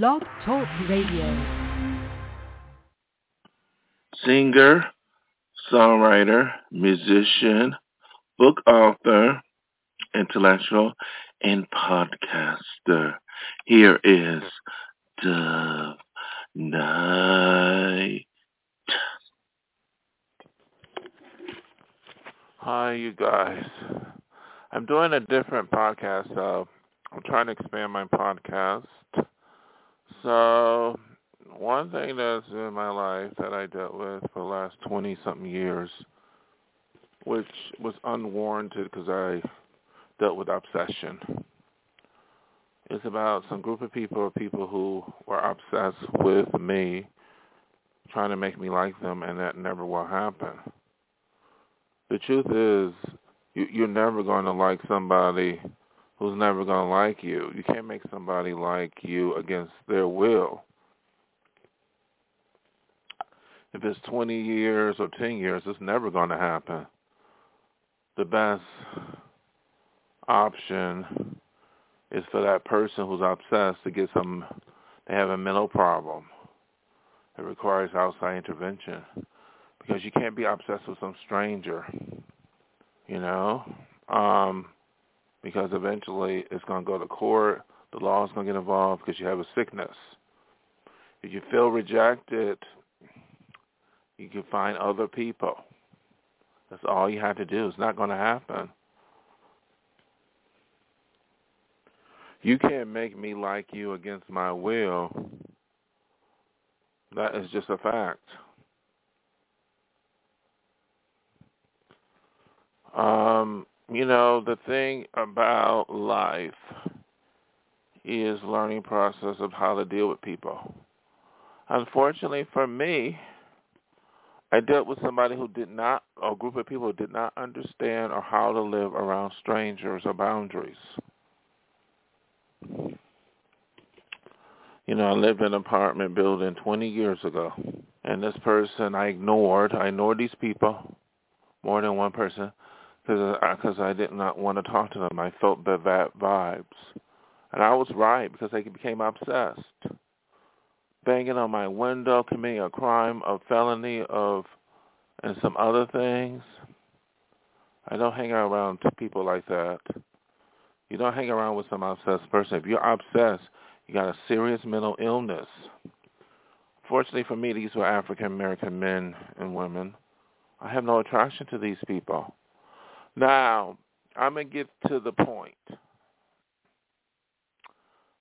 Blog Talk Radio. Singer, songwriter, musician, book author, intellectual, and podcaster. Here is Dove Night. Hi, you guys. I'm doing a different podcast. Uh, I'm trying to expand my podcast. So, one thing that's in my life that I dealt with for the last 20 something years, which was unwarranted because I dealt with obsession, is about some group of people or people who were obsessed with me, trying to make me like them, and that never will happen. The truth is, you, you're never going to like somebody who's never going to like you. You can't make somebody like you against their will. If it's 20 years or 10 years, it's never going to happen. The best option is for that person who's obsessed to get some, they have a mental problem. It requires outside intervention because you can't be obsessed with some stranger you know, um, because eventually it's going to go to court. The law is going to get involved because you have a sickness. If you feel rejected, you can find other people. That's all you have to do. It's not going to happen. You can't make me like you against my will. That is just a fact. Um, you know, the thing about life is learning process of how to deal with people. Unfortunately for me, I dealt with somebody who did not, or a group of people who did not understand or how to live around strangers or boundaries. You know, I lived in an apartment building 20 years ago, and this person I ignored. I ignored these people, more than one person, because I, uh, I did not want to talk to them. I felt the bad vibes. And I was right because they became obsessed. Banging on my window, committing a crime, a felony, of and some other things. I don't hang around people like that. You don't hang around with some obsessed person. If you're obsessed, you got a serious mental illness. Fortunately for me, these were African American men and women. I have no attraction to these people. Now, I'm going to get to the point.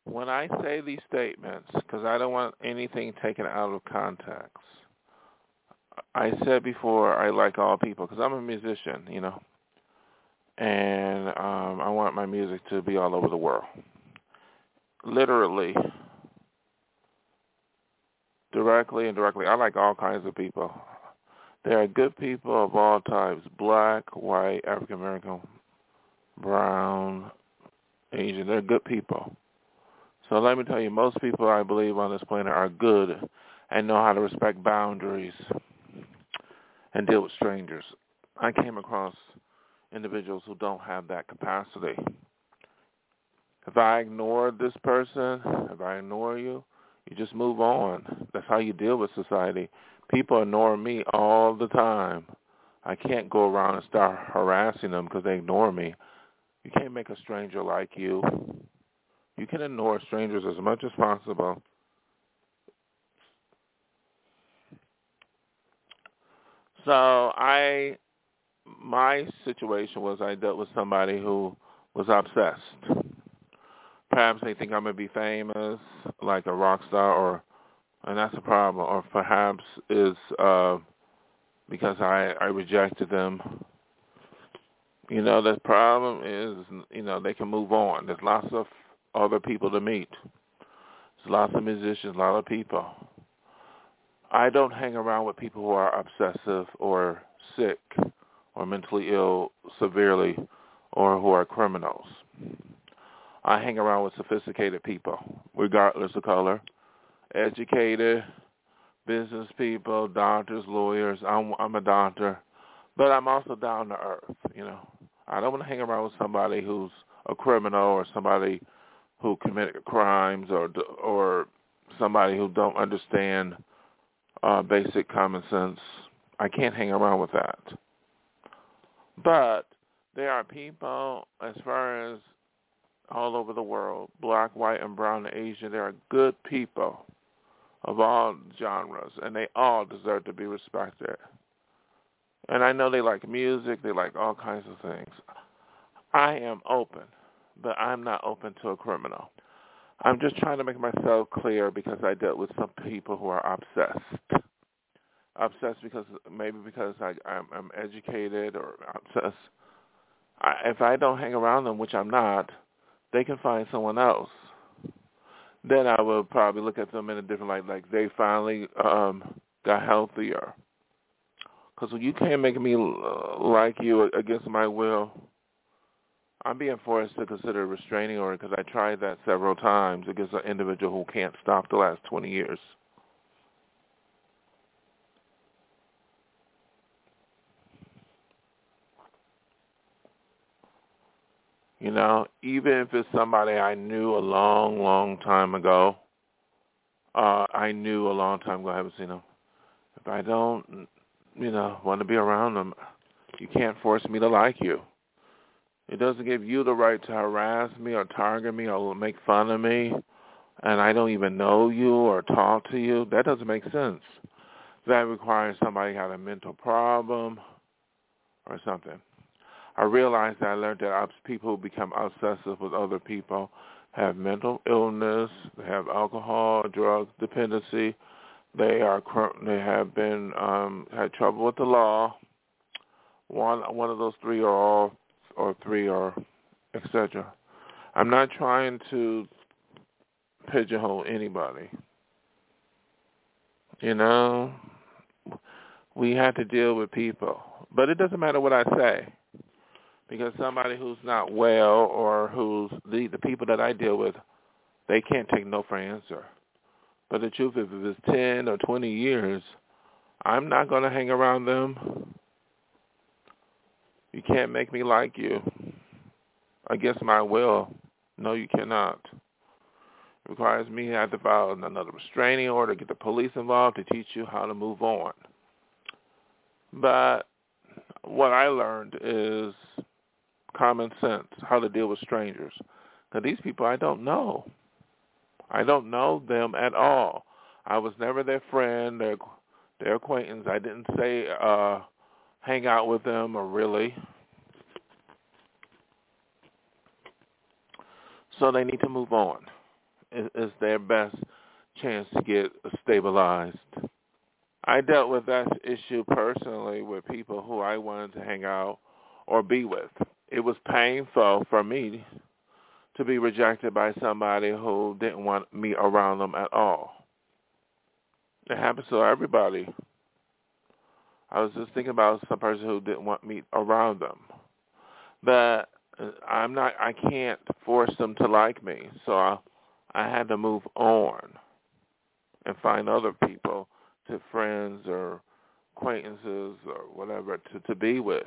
When I say these statements, because I don't want anything taken out of context, I said before I like all people because I'm a musician, you know, and um, I want my music to be all over the world. Literally, directly and directly, I like all kinds of people. There are good people of all types, black, white, African American, brown, Asian. They're good people. So let me tell you, most people I believe on this planet are good and know how to respect boundaries and deal with strangers. I came across individuals who don't have that capacity. If I ignore this person, if I ignore you, you just move on. That's how you deal with society. People ignore me all the time. I can't go around and start harassing them because they ignore me. You can't make a stranger like you. You can ignore strangers as much as possible. So I, my situation was I dealt with somebody who was obsessed. Perhaps they think I'm gonna be famous, like a rock star, or and that's a problem. Or perhaps is uh, because I I rejected them. You know, the problem is, you know, they can move on. There's lots of other people to meet. There's lots of musicians, a lot of people. I don't hang around with people who are obsessive or sick or mentally ill severely or who are criminals. I hang around with sophisticated people, regardless of color, educated, business people, doctors, lawyers. I'm I'm a doctor, but I'm also down to earth. You know, I don't want to hang around with somebody who's a criminal or somebody who committed crimes or or somebody who don't understand uh, basic common sense. I can't hang around with that. But there are people, as far as all over the world, black, white, and brown, and Asian, there are good people of all genres, and they all deserve to be respected. And I know they like music, they like all kinds of things. I am open, but I'm not open to a criminal. I'm just trying to make myself clear because I dealt with some people who are obsessed. Obsessed because maybe because I, I'm, I'm educated or obsessed. I, if I don't hang around them, which I'm not, they can find someone else. Then I would probably look at them in a different light, like they finally um, got healthier. Because when you can't make me like you against my will, I'm being forced to consider a restraining order because I tried that several times against an individual who can't stop the last 20 years. You know, even if it's somebody I knew a long, long time ago, uh, I knew a long time ago, I haven't seen them. If I don't, you know, want to be around them, you can't force me to like you. It doesn't give you the right to harass me or target me or make fun of me, and I don't even know you or talk to you. That doesn't make sense. That requires somebody had a mental problem or something. I realized that I learned that people who become obsessive with other people have mental illness, they have alcohol, drug dependency, they are they have been um, had trouble with the law. One one of those three or all or three or etc. I'm not trying to pigeonhole anybody. You know, we have to deal with people, but it doesn't matter what I say because somebody who's not well or who's the the people that I deal with, they can't take no for an answer. But the truth is, if it's ten or twenty years, I'm not going to hang around them. You can't make me like you against my will. No, you cannot. It requires me to have to file another restraining order, get the police involved to teach you how to move on. But what I learned is common sense, how to deal with strangers. Now these people I don't know. I don't know them at all. I was never their friend, their their acquaintance. I didn't say uh hang out with them or really. So they need to move on. It's their best chance to get stabilized. I dealt with that issue personally with people who I wanted to hang out or be with it was painful for me to be rejected by somebody who didn't want me around them at all. It happens to everybody. I was just thinking about some person who didn't want me around them. But I'm not I can't force them to like me. So I I had to move on and find other people to friends or acquaintances or whatever to to be with.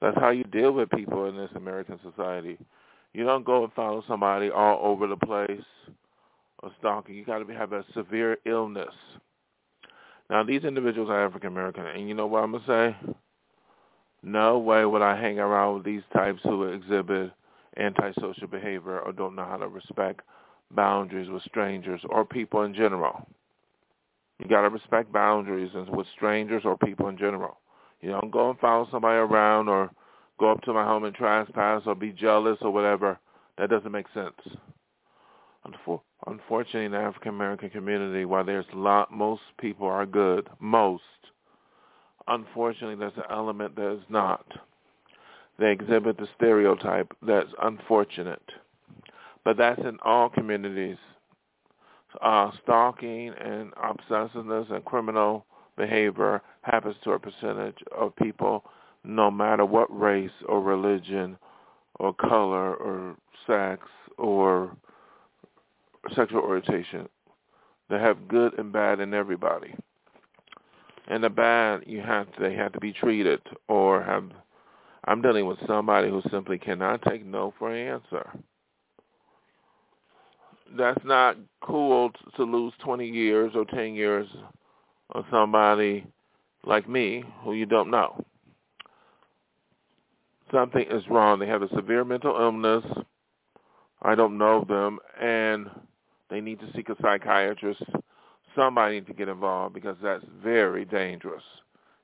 That's how you deal with people in this American society. You don't go and follow somebody all over the place or stalking. You got to have a severe illness. Now, these individuals are African American, and you know what I'm gonna say? No way would I hang around with these types who exhibit antisocial behavior or don't know how to respect boundaries with strangers or people in general. You got to respect boundaries with strangers or people in general. You don't go and follow somebody around or go up to my home and trespass or be jealous or whatever. That doesn't make sense. Unfortunately, in the African American community, while there's a lot, most people are good. Most. Unfortunately, there's an element that is not. They exhibit the stereotype that's unfortunate. But that's in all communities. Uh, stalking and obsessiveness and criminal behavior happens to a percentage of people no matter what race or religion or color or sex or sexual orientation. They have good and bad in everybody. And the bad, you have to, they have to be treated or have. I'm dealing with somebody who simply cannot take no for an answer. that's not cool to lose 20 years or 10 years on somebody like me who you don't know. Something is wrong. They have a severe mental illness. I don't know them, and they need to seek a psychiatrist. Somebody to get involved because that's very dangerous.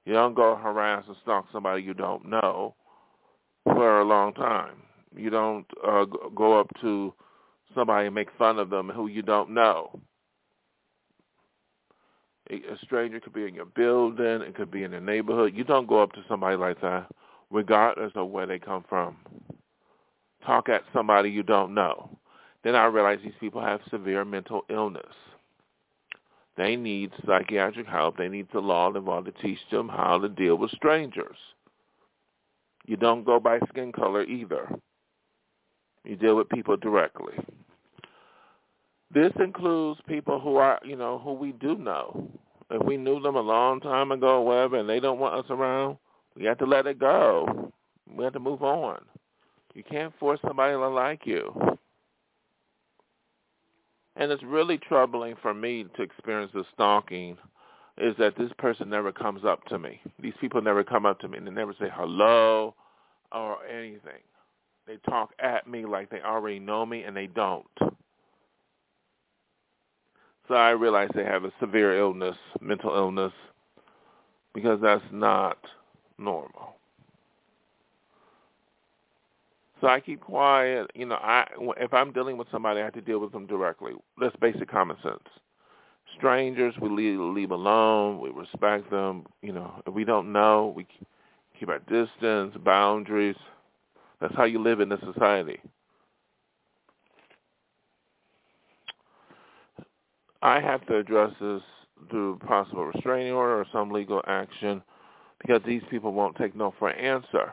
You don't go harass and stalk somebody you don't know for a long time. You don't uh, go up to somebody and make fun of them who you don't know. A stranger could be in your building. It could be in the neighborhood. You don't go up to somebody like that, regardless of where they come from. Talk at somebody you don't know. Then I realize these people have severe mental illness. They need psychiatric help. They need the law involved to teach them how to deal with strangers. You don't go by skin color either. You deal with people directly. This includes people who are, you know, who we do know. If we knew them a long time ago or whatever and they don't want us around, we have to let it go. We have to move on. You can't force somebody to like you. And it's really troubling for me to experience the stalking is that this person never comes up to me. These people never come up to me and they never say hello or anything. They talk at me like they already know me and they don't. So I realize they have a severe illness, mental illness, because that's not normal. So I keep quiet. You know, I if I'm dealing with somebody, I have to deal with them directly. That's basic common sense. Strangers, we leave, leave alone. We respect them. You know, if we don't know, we keep our distance, boundaries. That's how you live in this society. I have to address this through possible restraining order or some legal action because these people won't take no for an answer.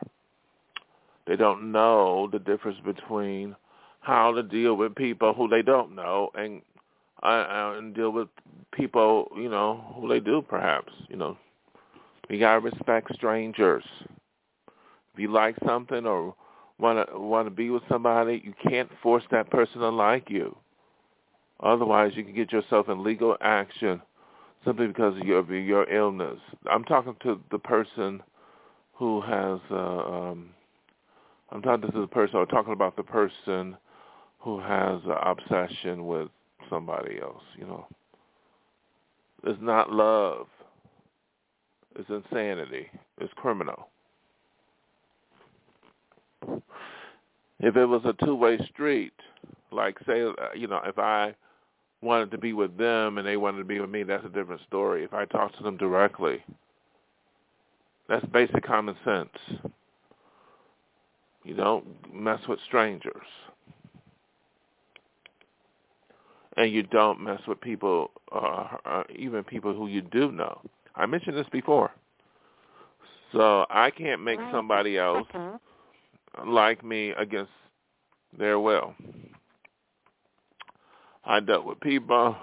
They don't know the difference between how to deal with people who they don't know and uh, and deal with people, you know, who they do perhaps, you know. You gotta respect strangers. If you like something or wanna wanna be with somebody, you can't force that person to like you. Otherwise, you can get yourself in legal action simply because of your, your illness. I'm talking to the person who has. Uh, um, I'm talking to the person, or talking about the person who has an obsession with somebody else. You know, it's not love. It's insanity. It's criminal. If it was a two-way street, like say, uh, you know, if I wanted to be with them and they wanted to be with me, that's a different story. If I talk to them directly, that's basic common sense. You don't mess with strangers. And you don't mess with people, uh, uh, even people who you do know. I mentioned this before. So I can't make somebody else like me against their will. I dealt with people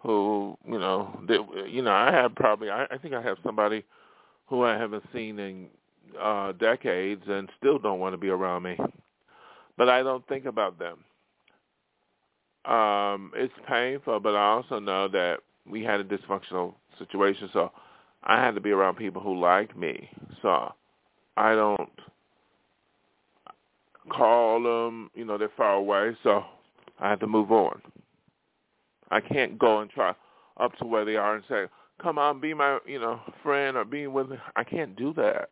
who, you know, that, you know, I have probably, I, I think I have somebody who I haven't seen in uh, decades and still don't want to be around me. But I don't think about them. Um, it's painful, but I also know that we had a dysfunctional situation, so I had to be around people who like me. So I don't call them, you know, they're far away, so I have to move on. I can't go and try up to where they are and say, "Come on, be my, you know, friend or be with me." I can't do that.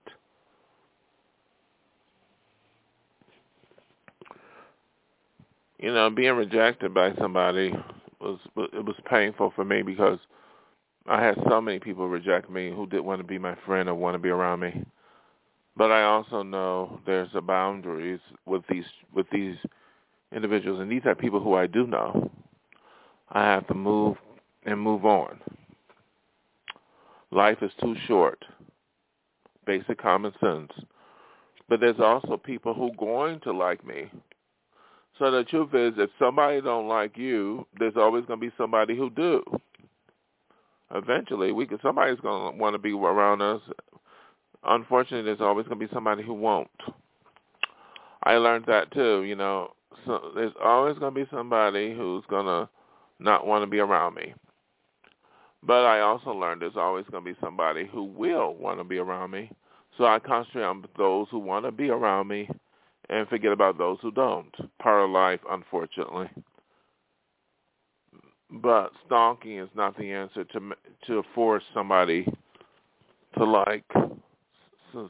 You know, being rejected by somebody was it was painful for me because I had so many people reject me who didn't want to be my friend or want to be around me. But I also know there's a boundaries with these with these individuals, and these are people who I do know. I have to move and move on. Life is too short. Basic common sense. But there's also people who are going to like me. So the truth is, if somebody don't like you, there's always going to be somebody who do. Eventually, we could, somebody's going to want to be around us. Unfortunately, there's always going to be somebody who won't. I learned that too. You know, so there's always going to be somebody who's going to not want to be around me. But I also learned there's always going to be somebody who will want to be around me. So I concentrate on those who want to be around me and forget about those who don't. Part of life, unfortunately. But stalking is not the answer to to force somebody to like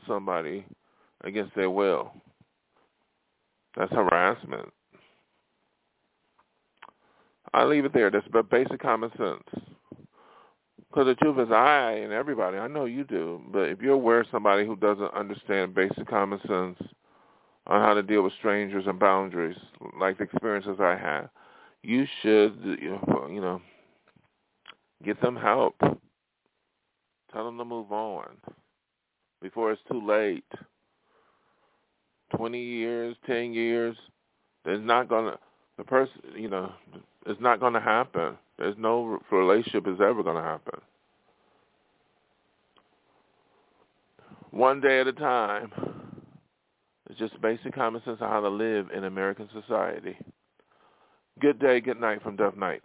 somebody against their will. That's harassment. I leave it there. That's but basic common sense. Because the truth is, I and everybody, I know you do, but if you're aware of somebody who doesn't understand basic common sense on how to deal with strangers and boundaries, like the experiences I had, you should, you know, get them help. Tell them to move on before it's too late. 20 years, 10 years, there's not going to, the person, you know, it's not going to happen. There's no relationship is ever going to happen. One day at a time. It's just basic common sense of how to live in American society. Good day, good night from Dove Night.